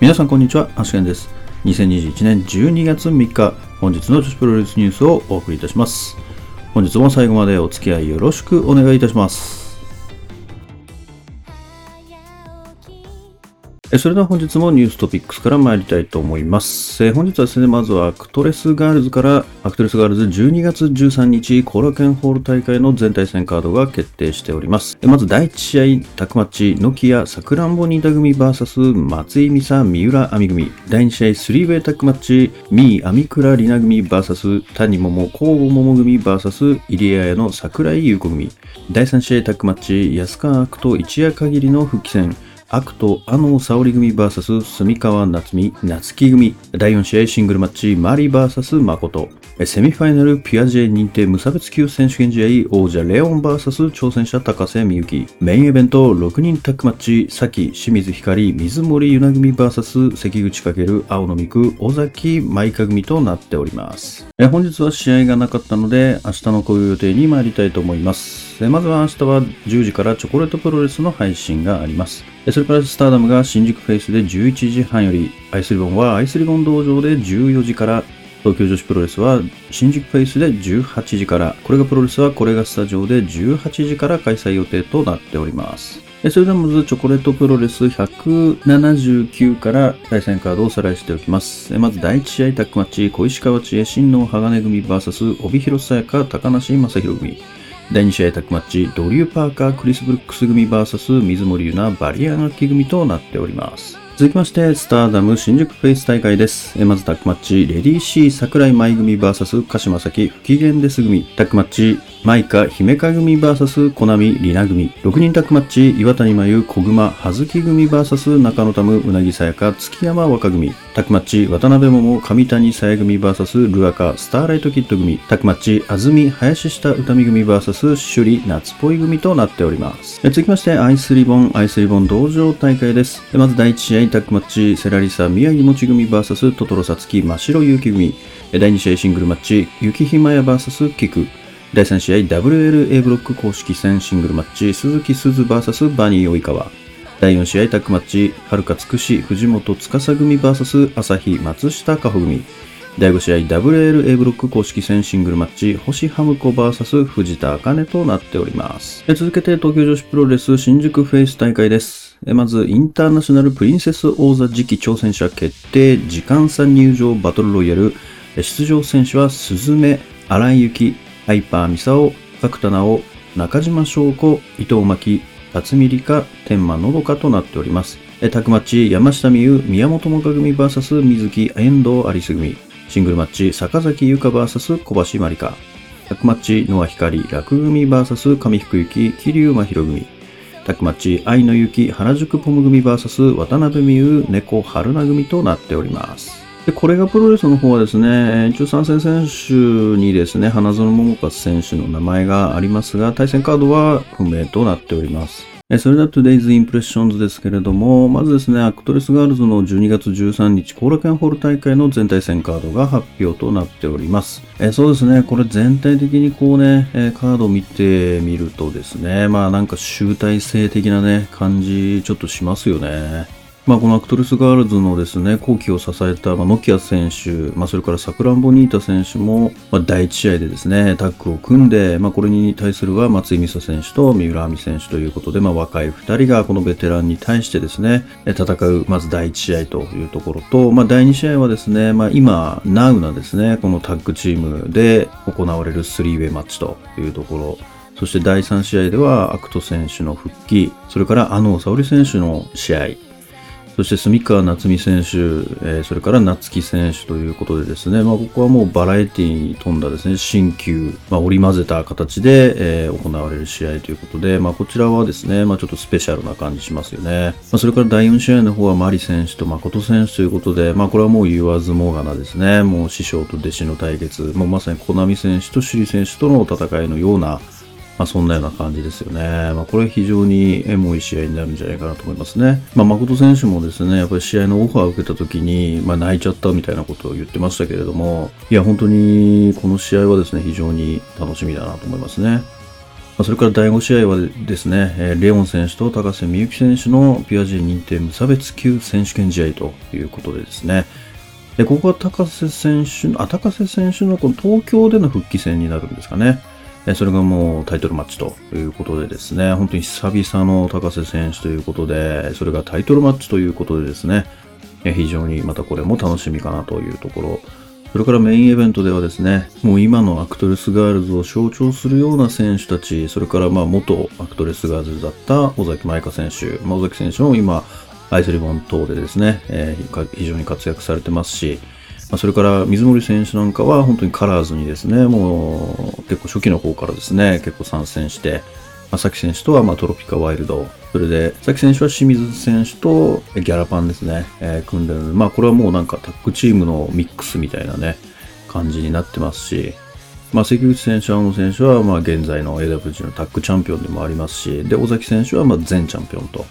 皆さんこんにちは、アシケンです。2021年12月3日、本日の女子プロレスニュースをお送りいたします。本日も最後までお付き合いよろしくお願いいたします。それでは本日もニューストピックスから参りたいと思います。え本日はですね、まずはアクトレスガールズから、アクトレスガールズ12月13日、コーラケンホール大会の全対戦カードが決定しております。まず第1試合、タッグマッチ、 noki-A、さくらんぼニータ組 VS 松井美沙、三浦亜美組。第2試合、スリーウェイタッグマッチ、ミー、アミクラ、リナ組 VS 谷桃、向後桃組 VS 入江彩乃桜井優子組。第3試合、タッグマッチ、安川惡斗一夜限りの復帰戦。惡斗、安納サオリ組 VS 澄川菜摘、夏木組。第4試合シングルマッチ、マリ VS 誠。セミファイナルピュア J 認定無差別級選手権試合王者レオン VS 挑戦者高瀬美幸。メインイベント6人タッグマッチ、さき、清水光、水森ゆな組 VS 関口×青野美久、尾崎妹加組となっております。え本日は試合がなかったので、明日のこういう予定に参りたいと思います。えまずは明日は10時からチョコレートプロレスの配信があります。えそれからスターダムが新宿フェイスで11時半より、アイスリボンはアイスリボン道場で14時から、東京女子プロレスは新宿フェイスで18時から、これがプロレスはこれがスタジオで18時から開催予定となっております。それではまずチョコレートプロレス179から対戦カードをおさらいしておきます。まず第1試合タックマッチ、小石川知恵、新能鋼組 VS 帯広さやか、高梨正宏組。第2試合タックマッチ、ドリュー・パーカー、クリス・ブルックス組 VS 水森優奈、バリアンキ組となっております。続きまして、スターダム新宿フェイス大会です。えまずタックマッチ、レディー・シー桜井舞組 VS 鹿島崎不機嫌です組。タックマッチ、マイカ姫香組 VS コナミリナ組。6人タックマッチ、岩谷真由小熊葉月組 VS 中野タムうなぎさやか月山若組。タックマッチ、渡辺桃上谷さや組 VS ルアカスターライトキッド組。タックマッチ、安住林下歌見組 VS 首里夏っぽい組となっております。続きまして、アイスリボン、アイスリボン道場大会です。まず第1試合タックマッチ、セラリサ宮城もち組 VS トトロサツキ真白ゆうき組。第2試合シングルマッチ、雪ひまや VS キク。第3試合 WLA ブロック公式戦シングルマッチ鈴木鈴 VS バニー及川。第4試合タッグマッチはるかつくし藤本司組 VS 朝日松下加穂組。第5試合 WLA ブロック公式戦シングルマッチ星ハムコ VS 藤田茜となっております。続けて東京女子プロレス新宿フェイス大会です。まずインターナショナルプリンセス王座次期挑戦者決定時間差入場バトルロイヤル。出場選手は鈴目荒井幸ハイパーミサオ、角田直、中島翔子、伊藤真希、辰巳梨花、天満のどかとなっております。えタッグマッチ、山下美優、宮本もか組 VS 水木、遠藤有栖組。シングルマッチ、坂崎優香 VS 小橋まりか。タッグマッチ、ノア光、楽組 VS 上福幸、桐生真宙組。タッグマッチ、愛の雪、原宿ポム組 VS 渡辺美優、猫春菜組となっております。で、これがプロレスの方はですね、一応参戦選手にですね、花園桃勝選手の名前がありますが、対戦カードは不明となっております。えそれでは Today's Impressions ですけれども、まずですね、アクトレスガールズの12月13日、コーラケンホール大会の全対戦カードが発表となっております。えそうですね、これ全体的にこうね、えカードを見てみるとですね、まあなんか集大成的なね、感じちょっとしますよね。まあ、このアクトレスガールズのですね、後期を支えた、 noki-A 選手、まあ、それからサクランボニータ選手も、まあ、第1試合でですね、タッグを組んで、まあ、これに対するは松井美沙選手と三浦亜美選手ということで、まあ、若い2人がこのベテランに対してですね、戦う、まず第1試合というところと、まあ、第2試合はですね、まあ、今、ナウなですね、このタッグチームで行われるスリーウェイマッチというところ、そして第3試合では惡斗選手の復帰、それから安納サオリ選手の試合、そして澄川菜摘選手、えーそれから夏木選手ということでですね、まあ、ここはもうバラエティに富んだですね、新旧、まあ、織り交ぜた形で、えー行われる試合ということで、まあ、こちらはですね、まあ、ちょっとスペシャルな感じしますよね。まあ、それから第4試合の方はマリ選手と誠選手ということで、まあ、これはもう言わずもがなですね、もう師匠と弟子の対決、もうまさに小波選手と朱里選手との戦いのような、まあ、そんなような感じですよね。まあ、これは非常にエモい試合になるんじゃないかなと思いますね。まあ、誠選手もですね、やっぱり試合のオファーを受けた時に、まあ、泣いちゃったみたいなことを言ってましたけれども、いや、本当にこの試合はですね、非常に楽しみだなと思いますね。それから第5試合はですね、レオン選手と高瀬美幸選手のピュア G 認定無差別級選手権試合ということでですね、でここは高瀬選手あ、高瀬選手のこの東京での復帰戦になるんですかね。それがもうタイトルマッチということでですね、本当に久々の高瀬選手ということで、それがタイトルマッチということでですね、非常にまたこれも楽しみかなというところ。それからメインイベントではですね、もう今のアクトレスガールズを象徴するような選手たち、それからまあ元アクトレスガールズだった尾崎妹加選手、まあ、尾崎選手も今、アイスリボン等でですね、えー、非常に活躍されてますし、ま、それから水森選手なんかは本当にカラーズにですね、もう結構初期の方からですね、結構参戦して、まあ、崎選手とはまトロピカワイルド、それで、崎選手は清水選手とギャラパンですね、えー、組んでるまあこれはもうなんかタッグチームのミックスみたいなね、感じになってますし、まあ関口選手、青野選手はま現在の AWG のタッグチャンピオンでもありますし、で、尾崎選手はまあ全チャンピオンと。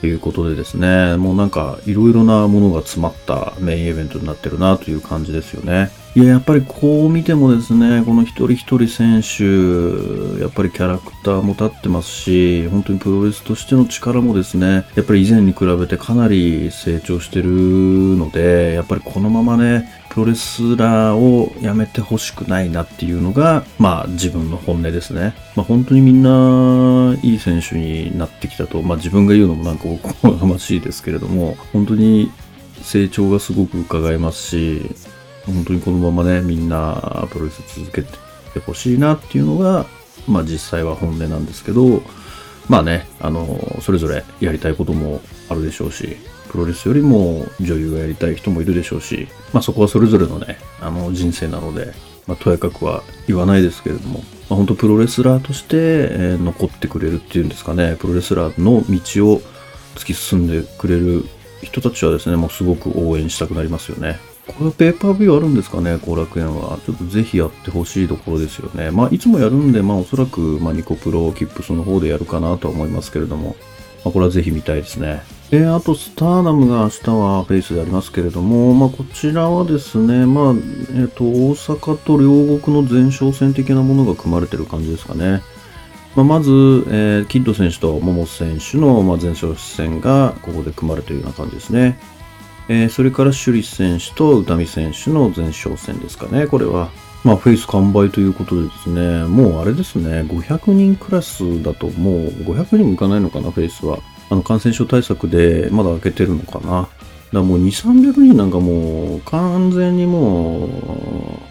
ということでですね、もうなんかいろいろなものが詰まったメインイベントになってるなという感じですよね。いや、やっぱりこう見てもですね、この一人一人選手、やっぱりキャラクターも立ってますし、本当にプロレスとしての力もですね、やっぱり以前に比べてかなり成長してるので、やっぱりこのままね、プロレスラーをやめてほしくないなっていうのが、まあ自分の本音ですね。まあ本当にみんないい選手になってきたと、まあ自分が言うのもなんかおこがましいですけれども、本当に成長がすごく伺えますし、本当にこのままね、みんなプロレス続けてほしいなっていうのが、まあ実際は本音なんですけど、まあね、あの、それぞれやりたいこともあるでしょうし、プロレスよりも女優がやりたい人もいるでしょうし、まあそこはそれぞれのね、あの人生なので、まあとやかくは言わないですけれども、まあ本当プロレスラーとして、え、残ってくれるっていうんですかね、プロレスラーの道を突き進んでくれる人たちはですね、もうすごく応援したくなりますよね。これペーパービューあるんですかね、後楽園は。ちょっとぜひやってほしいところですよね。まあ、いつもやるんで、まあ、おそらく、まあ、ニコプロ、キップスの方でやるかなとは思いますけれども、まあ、これはぜひ見たいですね。え、あと、スターダムが明日はフェイスでありますけれども、まあ、こちらはですね、まあ、えっ、ー、と、大阪と両国の前哨戦的なものが組まれてる感じですかね。まあ、まず、えー、キッド選手と桃選手の、ま、前哨戦がここで組まれているような感じですね。えー、それから首里選手と宇多美選手の前哨戦ですかね、これは。まあ、フェイス完売ということでですね、もうあれですね、500人クラスだともう500人もいかないのかな、フェイスは。あの、感染症対策でまだ開けてるのかな。だもう2、300人なんかもう完全にもう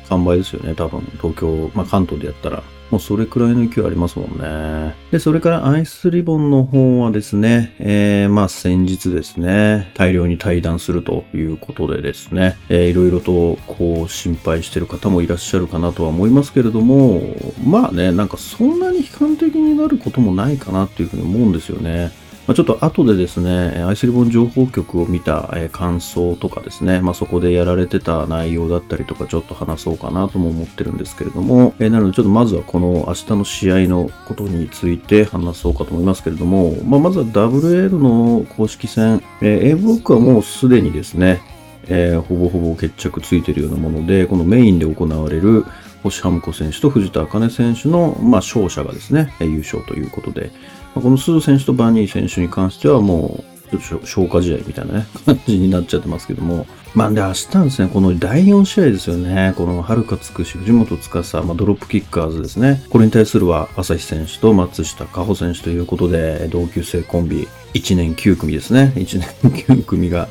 完売ですよね、多分。東京、まあ関東でやったら。もうそれくらいの勢いありますもんね。で、それからアイスリボンの方はですね、えー、まあ先日ですね、大量に対談するということでですね、えー、いろいろとこう心配してる方もいらっしゃるかなとは思いますけれども、まあね、なんかそんなに悲観的になることもないかなっていうふうに思うんですよね。まあ、ちょっと後でですね、アイスリボン情報局を見た、感想とかですね、まあ、そこでやられてた内容だったりとかちょっと話そうかなとも思ってるんですけれども、えなのでちょっとまずはこの明日の試合のことについて話そうかと思いますけれども、まあ、まずは WL の公式戦、え A ブロックはもうすでにですね、えー、ほぼほぼ決着ついてるようなもので、このメインで行われる星ハムコ選手と藤田茜選手の、まあ、勝者がですね、優勝ということで、この鈴選手とバニー選手に関してはもう、ちょっと消化試合みたいなね、感じになっちゃってますけども。まあ、で、明日ですね、この第4試合ですよね。この、はるかつくし、藤本司、まあ、ドロップキッカーズですね。これに対するは、朝日選手と松下加穂選手ということで、同級生コンビ、1年9組ですね。1年9組が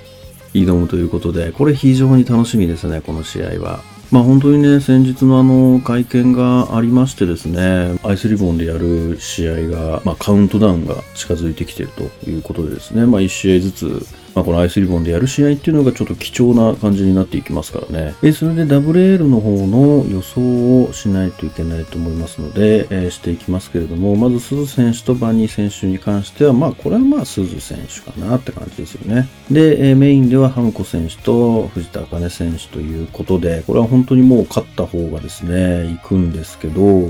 挑むということで、これ非常に楽しみですね、この試合は。まあ本当にね、先日のあの会見がありましてですね、アイスリボンでやる試合が、まあカウントダウンが近づいてきているということでですね、まあ1試合ずつまあ、このアイスリボンでやる試合っていうのがちょっと貴重な感じになっていきますからね。えそれで WL の方の予想をしないといけないと思いますので、えー、していきますけれども、まず鈴選手とバニー選手に関しては、まあこれはまあ鈴選手かなって感じですよね。で、えー、メインではハムコ選手と藤田茜選手ということで、これは本当にもう勝った方がですね、行くんですけど、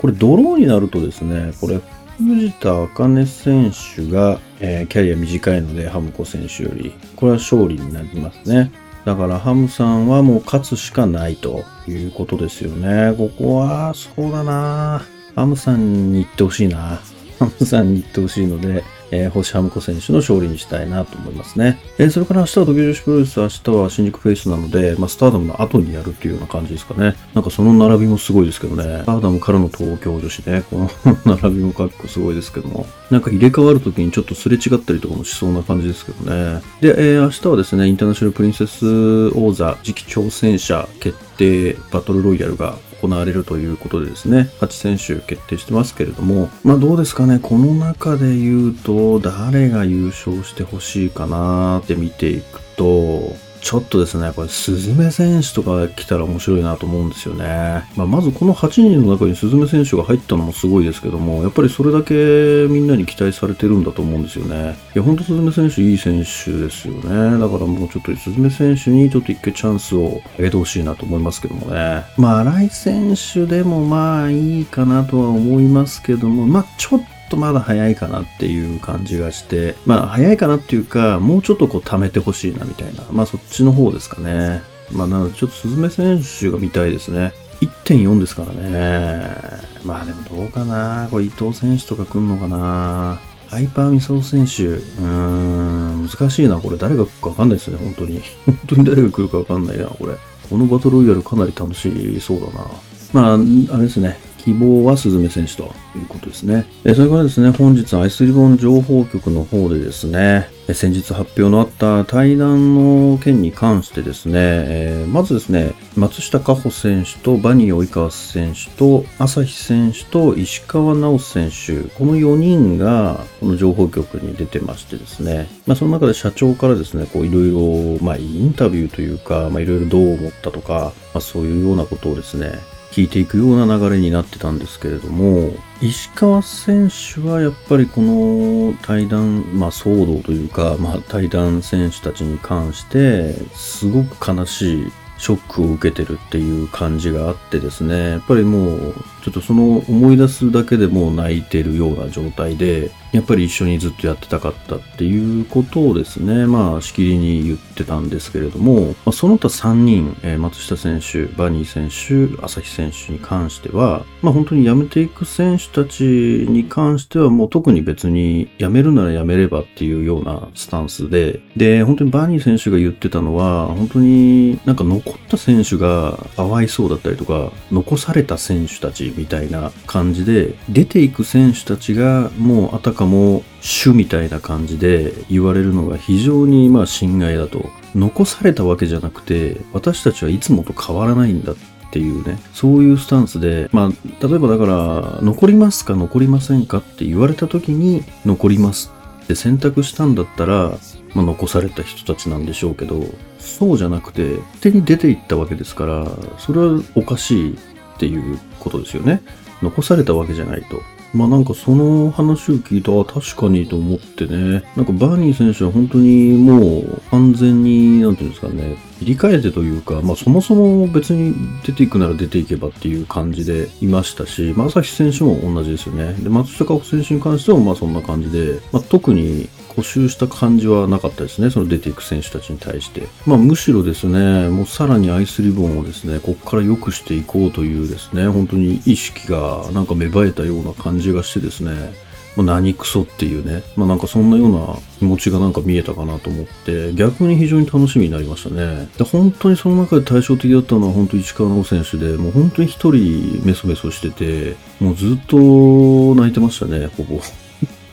これドローになるとですね、これ藤田茜選手が、えー、キャリア短いので、ハムコ選手より、これは勝利になりますね。だからハムさんはもう勝つしかないということですよね。ここは、そうだなハムさんに行ってほしいな。ハムさんに行ってほしいので、えー、星ハムコ選手の勝利にしたいなと思いますね。えー、それから明日は東京女子プロレス、明日は新宿フェイスなので、まあ、スターダムの後にやるっていうような感じですかね。なんかその並びもすごいですけどね。スターダムからの東京女子ね、この 並びも結構すごいですけども。なんか入れ替わるときにちょっとすれ違ったりとかもしそうな感じですけどね。で、えー、明日はですね、インターナショナルプリンセス王座次期挑戦者決定バトルロイヤルが行われるということでですね、8選手決定してますけれども、まあどうですかね、この中で言うと、誰が優勝してほしいかなって見ていくと、ちょっとですね、これ、スズメ選手とか来たら面白いなと思うんですよね。まあ、まずこの8人の中にスズメ選手が入ったのもすごいですけども、やっぱりそれだけみんなに期待されてるんだと思うんですよね。いや、ほんとスズメ選手いい選手ですよね。だからもうちょっとスズメ選手にちょっと一回チャンスをあげてほしいなと思いますけどもね。まあ、新井選手でもまあいいかなとは思いますけども、まあちょっととまだ早いかなっていう感じがして、まあ早いかなっていうか、もうちょっとこう貯めてほしいなみたいな、まあそっちの方ですかね。まあなのでちょっとスズメ選手が見たいですね。1.4ですからね。まあでもどうかな。これ伊藤選手とか来んのかな。ハイパーミソ選手。うーん、難しいな。これ誰が来るかわかんないですね、本当に。本当に誰が来るかわかんないな、これ。このバトルロイヤルかなり楽しそうだな。まあ、あれですね。希望はスズメ選手ということですね。えそれからですね、本日アイスリボン情報局の方でですね、先日発表のあった対談の件に関してですね、えー、まずですね、松下加穂選手とバニー及川選手と朝日選手と石川直選手、この4人がこの情報局に出てましてですね、まあその中で社長からですね、こういろいろ、まインタビューというか、まあいろいろどう思ったとか、まあそういうようなことをですね、聞いていくような流れになってたんですけれども、石川選手はやっぱりこの対談、まあ騒動というか、まあ対談選手たちに関して、すごく悲しいショックを受けてるっていう感じがあってですね、やっぱりもう、ちょっとその思い出すだけでもう泣いてるような状態で、やっぱり一緒にずっとやってたかったっていうことをですね、まあ、しきりに言ってたんですけれども、まあ、その他3人、えー、松下選手、バニー選手、朝日選手に関しては、まあ本当に辞めていく選手たちに関してはもう特に別に辞めるなら辞めればっていうようなスタンスで、で、本当にバニー選手が言ってたのは、本当になんか残った選手がかわいそうだったりとか、残された選手たちみたいな感じで、出ていく選手たちがもうあたかも主みたいな感じで言われるのが非常にまあ心外だと。残されたわけじゃなくて、私たちはいつもと変わらないんだっていうね、そういうスタンスで、まあ、例えばだから、残りますか残りませんかって言われた時に、残りますって選択したんだったら、まあ、残された人たちなんでしょうけど、そうじゃなくて、手に出ていったわけですから、それはおかしいっていうことですよね。残されたわけじゃないと。まあなんかその話を聞いたら確かにと思ってね、なんかバーニー選手は本当にもう完全に、なんていうんですかね、切り替えてというか、まあそもそも別に出ていくなら出ていけばっていう感じでいましたし、まあ朝日選手も同じですよね。で、松下加穂選手に関してもまあそんな感じで、まあ特に補修した感じはなかったですね。その出ていく選手たちに対して。まあむしろですね、もうさらにアイスリボンをですね、ここから良くしていこうというですね、本当に意識がなんか芽生えたような感じがしてですね、もう何クソっていうね、まあなんかそんなような気持ちがなんか見えたかなと思って、逆に非常に楽しみになりましたね。で本当にその中で対照的だったのは本当市川直選手で、もう本当に一人メソメソしてて、もうずっと泣いてましたね、ほぼ。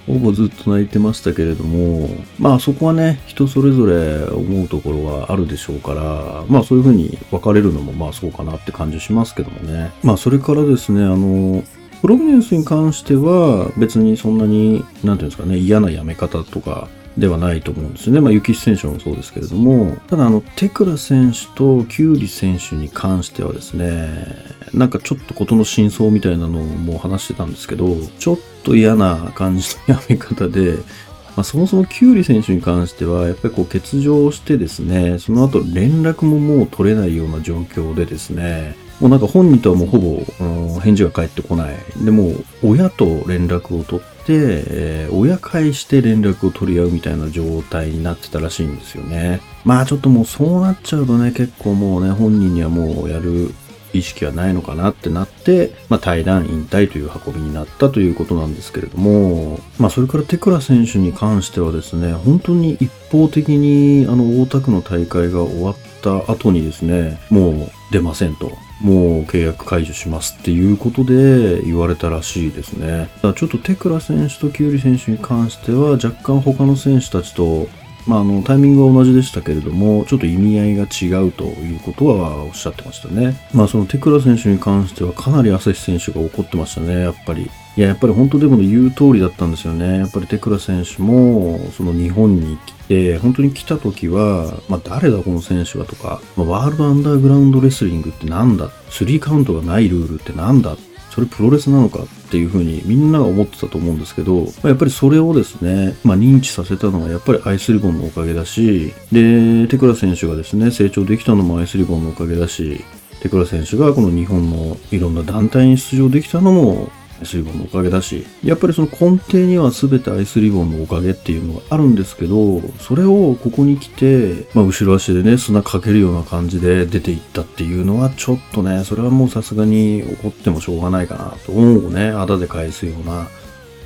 ほぼずっと泣いてましたけれども、まあそこはね、人それぞれ思うところはあるでしょうから、まあそういうふうに分かれるのもまあそうかなって感じしますけどもね。まあそれからですね、あの、プログネンスに関しては別にそんなに、なんていうんですかね、嫌なやめ方とかではないと思うんですよね。まあ、雪選手もそうですけれども、ただ、あの、テクラ選手とキュウリ選手に関してはですね、なんかちょっとことの真相みたいなのをもう話してたんですけど、ちょっと嫌な感じのやめ方で、まあ、そもそもキュウリ選手に関しては、やっぱりこう欠場してですね、その後連絡ももう取れないような状況でですね、もうなんか本人とはもうほぼ、うん、返事が返ってこない。でも、親と連絡を取って、えー、親返して連絡を取り合うみたいな状態になってたらしいんですよね。まあちょっともうそうなっちゃうとね、結構もうね、本人にはもうやる意識はないのかなってなって、まあ、対談引退という運びになったということなんですけれども、まあ、それからテクラ選手に関してはですね、本当に一方的にあの大田区の大会が終わった後にですね、もう出ませんと。もう契約解除しますっていうことで言われたらしいですね。ちょっとテクラ選手とキュウリ選手に関しては若干他の選手たちとまあ、あのタイミングは同じでしたけれども、ちょっと意味合いが違うということはおっしゃってましたね。まあ、そのテクラ選手に関してはかなり朝日選手が怒ってましたね、やっぱり。いや、やっぱり本当でも言う通りだったんですよね。やっぱりテクラ選手も、その日本に来て、本当に来た時は、まあ、誰だこの選手はとか、まあ、ワールドアンダーグラウンドレスリングってなんだ？スリーカウントがないルールってなんだ？それプロレスなのかっていうふうにみんなが思ってたと思うんですけど、まあ、やっぱりそれをですね、まあ、認知させたのはやっぱりアイスリボンのおかげだし、で、テクラ選手がですね、成長できたのもアイスリボンのおかげだし、テクラ選手がこの日本のいろんな団体に出場できたのも S リボンのおかげだし、やっぱりその根底には全てアイスリボンのおかげっていうのがあるんですけど、それをここに来て、まあ、後ろ足でね、砂かけるような感じで出ていったっていうのはちょっとね、それはもうさすがに怒ってもしょうがないかなと思うね、あだで返すような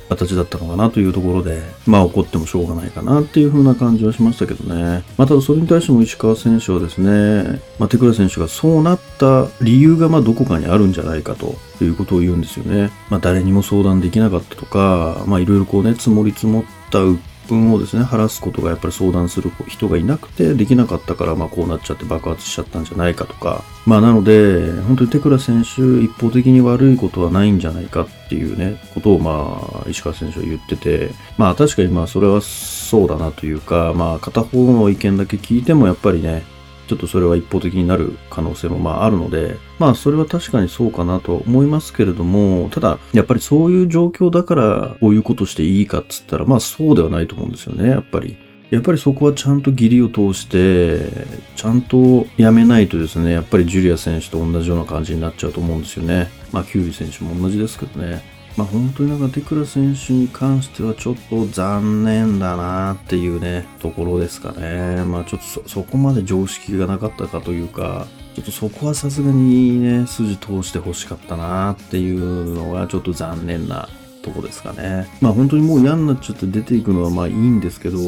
形だったのかなというところで、まあ怒ってもしょうがないかなっていう風な感じはしましたけどね。まあただそれに対しても石川選手はですね、まあ手倉選手がそうなった理由がまあどこかにあるんじゃないかということを言うんですよね。まあ誰にも相談できなかったとか、まあいろいろこうね、積もり積もった分をですね、晴らすことがやっぱり相談する人がいなくてできなかったから、まあこうなっちゃって爆発しちゃったんじゃないかとか、まあなので、本当に手倉選手一方的に悪いことはないんじゃないかっていうね、ことをまあ石川選手は言ってて、まあ確かにまあそれはそうだなというか、まあ片方の意見だけ聞いてもやっぱりね、ちょっとそれは一方的になる可能性もまああるので、まあそれは確かにそうかなと思いますけれども、ただやっぱりそういう状況だからこういうことしていいかっつったら、まあそうではないと思うんですよね、やっぱり。やっぱりそこはちゃんと義理を通して、ちゃんとやめないとですね、やっぱりジュリア選手と同じような感じになっちゃうと思うんですよね。まあキュウリ選手も同じですけどね。まあ、本当になんかテクラ選手に関してはちょっと残念だなっていうね、ところですかね。まあちょっとそ、そこまで常識がなかったかというか、ちょっとそこはさすがにね、筋通してほしかったなっていうのがちょっと残念なとこですかね。まあ本当にもう嫌になっちゃって出ていくのはまあいいんですけど、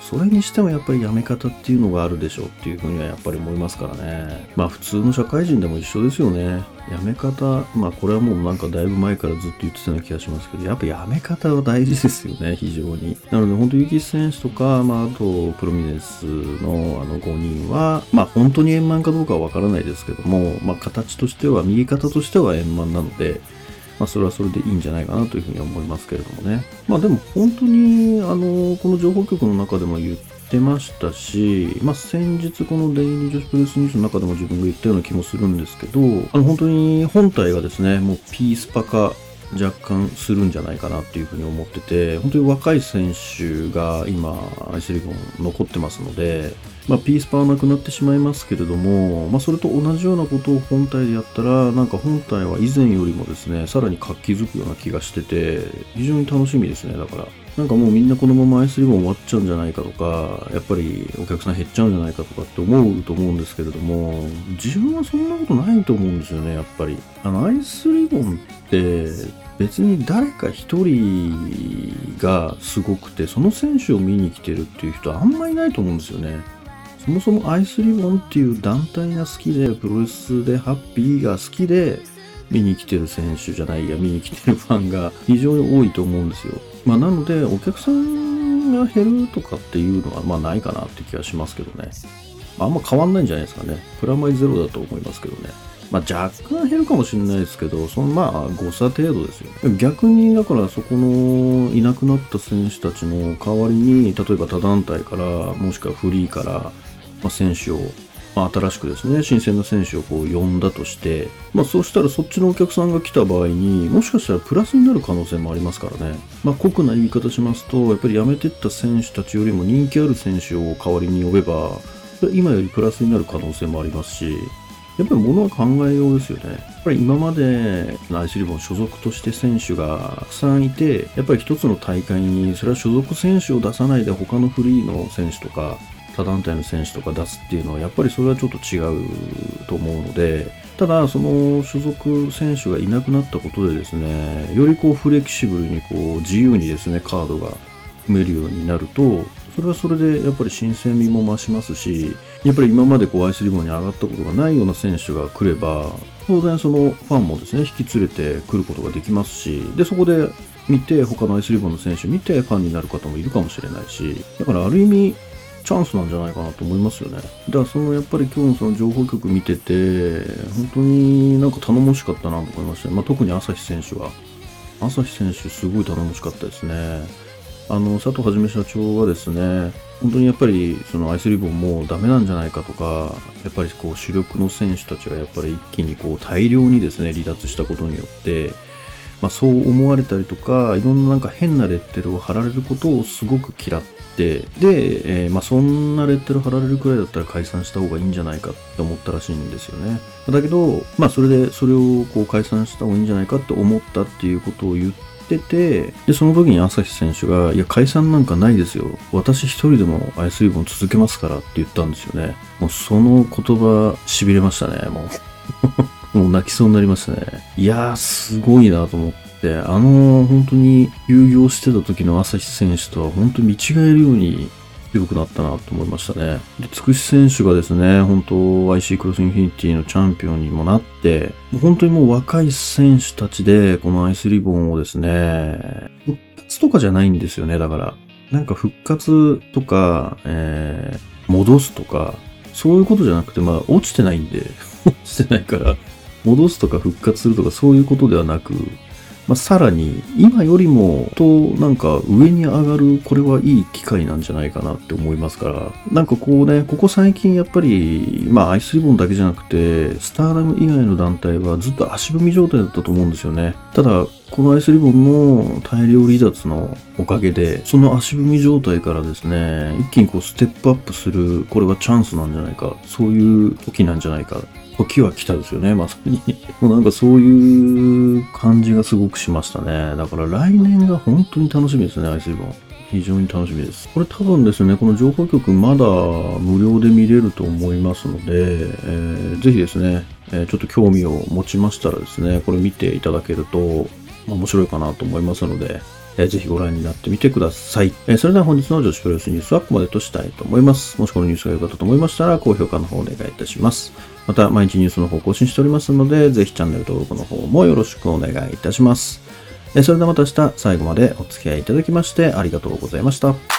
それにしてもやっぱりやめ方っていうのがあるでしょうっていうふうにはやっぱり思いますからね。まあ普通の社会人でも一緒ですよね。やめ方、まあこれはもうなんかだいぶ前からずっと言ってたような気がしますけど、やっぱやめ方は大事ですよね、非常に。なので本当、ゆき選手とか、まああと、プロミネスのあの5人は、まあ本当に円満かどうかはわからないですけども、まあ形としては、右肩としては円満なので、まあ、それはそれでいいんじゃないかなというふうに思いますけれどもね。まあでも本当に、あの、この情報局の中でも言ってましたし、まあ先日このデイリー女子プレスニュースの中でも自分が言ったような気もするんですけど、あの本当に本体がですね、もうピースパ化若干するんじゃないかなっていうふうに思ってて、本当に若い選手が今、アイスリボン残ってますので、まあ、ピースパーなくなってしまいますけれども、まあ、それと同じようなことを本体でやったら、なんか本体は以前よりもですね、さらに活気づくような気がしてて、非常に楽しみですね、だから。なんかもうみんなこのままアイスリボン終わっちゃうんじゃないかとか、やっぱりお客さん減っちゃうんじゃないかとかって思うと思うんですけれども、自分はそんなことないと思うんですよね、やっぱり。あの、アイスリボンって別に誰か一人がすごくて、その選手を見に来てるっていう人はあんまりいないと思うんですよね。そもそもアイスリボンっていう団体が好きで、プロレスでハッピーが好きで、見に来てる選手じゃないや、見に来てるファンが非常に多いと思うんですよ。まあ、なので、お客さんが減るとかっていうのは、まあ、ないかなって気がしますけどね。あんま変わんないんじゃないですかね。プラマイゼロだと思いますけどね。まあ、若干減るかもしれないですけど、そのまあ誤差程度ですよ。逆に、だからそこのいなくなった選手たちの代わりに、例えば他団体から、もしくはフリーから、まあ、選手をまあ、新しくですね、新鮮な選手をこう呼んだとして、まあ、そうしたらそっちのお客さんが来た場合にもしかしたらプラスになる可能性もありますからね。まあ、酷な言い方しますと、やっぱり辞めてった選手たちよりも人気ある選手を代わりに呼べば、今よりプラスになる可能性もありますし、やっぱり物は考えようですよね。やっぱり今までアイスリボン所属として選手がたくさんいて、やっぱり一つの大会にそれは所属選手を出さないで他のフリーの選手とか他団体の選手とか出すっていうのはやっぱりそれはちょっと違うと思うのでただその所属選手がいなくなったことでですねよりこうフレキシブルにこう自由にですねカードが組めるようになるとそれはそれでやっぱり新鮮味も増しますしやっぱり今までこうアイスリボンに上がったことがないような選手が来れば当然そのファンもですね引き連れてくることができますしでそこで見て他のアイスリボンの選手見てファンになる方もいるかもしれないしだからある意味チャンスなんじゃないかなと思いますよね。だからそのやっぱり今日のその情報局見てて、本当になんか頼もしかったなと思いましたね。まあ、特に朝日選手は。朝日選手すごい頼もしかったですね。あの、佐藤はじめ社長はですね、本当にやっぱりそのアイスリボンもうダメなんじゃないかとか、やっぱりこう主力の選手たちがやっぱり一気にこう大量にですね、離脱したことによって、まあ、そう思われたりとか、いろんななんか変なレッテルを貼られることをすごく嫌って、で、えー、まあ、そんなレッテル貼られるくらいだったら解散した方がいいんじゃないかって思ったらしいんですよね。だけど、まあ、それで、それをこう解散した方がいいんじゃないかって思ったっていうことを言っててて、で、その時に朝日選手が、いや、解散なんかないですよ。私一人でもアイスリボン続けますからって言ったんですよね。もうその言葉、痺れましたね、もう。もう泣きそうになりましたね。いやー、すごいなと思って、あの、本当に休業してた時の朝日選手とは本当に見違えるように強くなったなと思いましたね。で、つくし選手がですね、本当 IC クロスインフィニティのチャンピオンにもなって、もう本当にもう若い選手たちで、このアイスリボンをですね、復活とかじゃないんですよね、だから。なんか復活とか、えー、戻すとか、そういうことじゃなくて、まあ、落ちてないんで、落ちてないから、戻すとか復活するとかそういうことではなく、まあ、さらに今よりもとなんか上に上がるこれはいい機会なんじゃないかなって思いますからなんかこうねここ最近やっぱりまあアイスリボンだけじゃなくてスターダム以外の団体はずっと足踏み状態だったと思うんですよね。ただこのアイスリボンの大量離脱のおかげで、その足踏み状態からですね、一気にこうステップアップする、これはチャンスなんじゃないか、そういう時なんじゃないか。時は来たですよね、まさに。もうなんかそういう感じがすごくしましたね。だから来年が本当に楽しみですね、アイスリボン。非常に楽しみです。これ多分ですね、この情報局まだ無料で見れると思いますので、えー、ぜひですね、えー、ちょっと興味を持ちましたらですね、これ見ていただけると、まあ、面白いかなと思いますので、えー、ぜひご覧になってみてください。えー、それでは本日の女子プロレスニュースはここまでとしたいと思います。もしこのニュースが良かったと思いましたら、高評価の方お願いいたします。また、毎日ニュースの方更新しておりますので、ぜひチャンネル登録の方もよろしくお願いいたします。えー、それではまた明日最後までお付き合いいただきましてありがとうございました。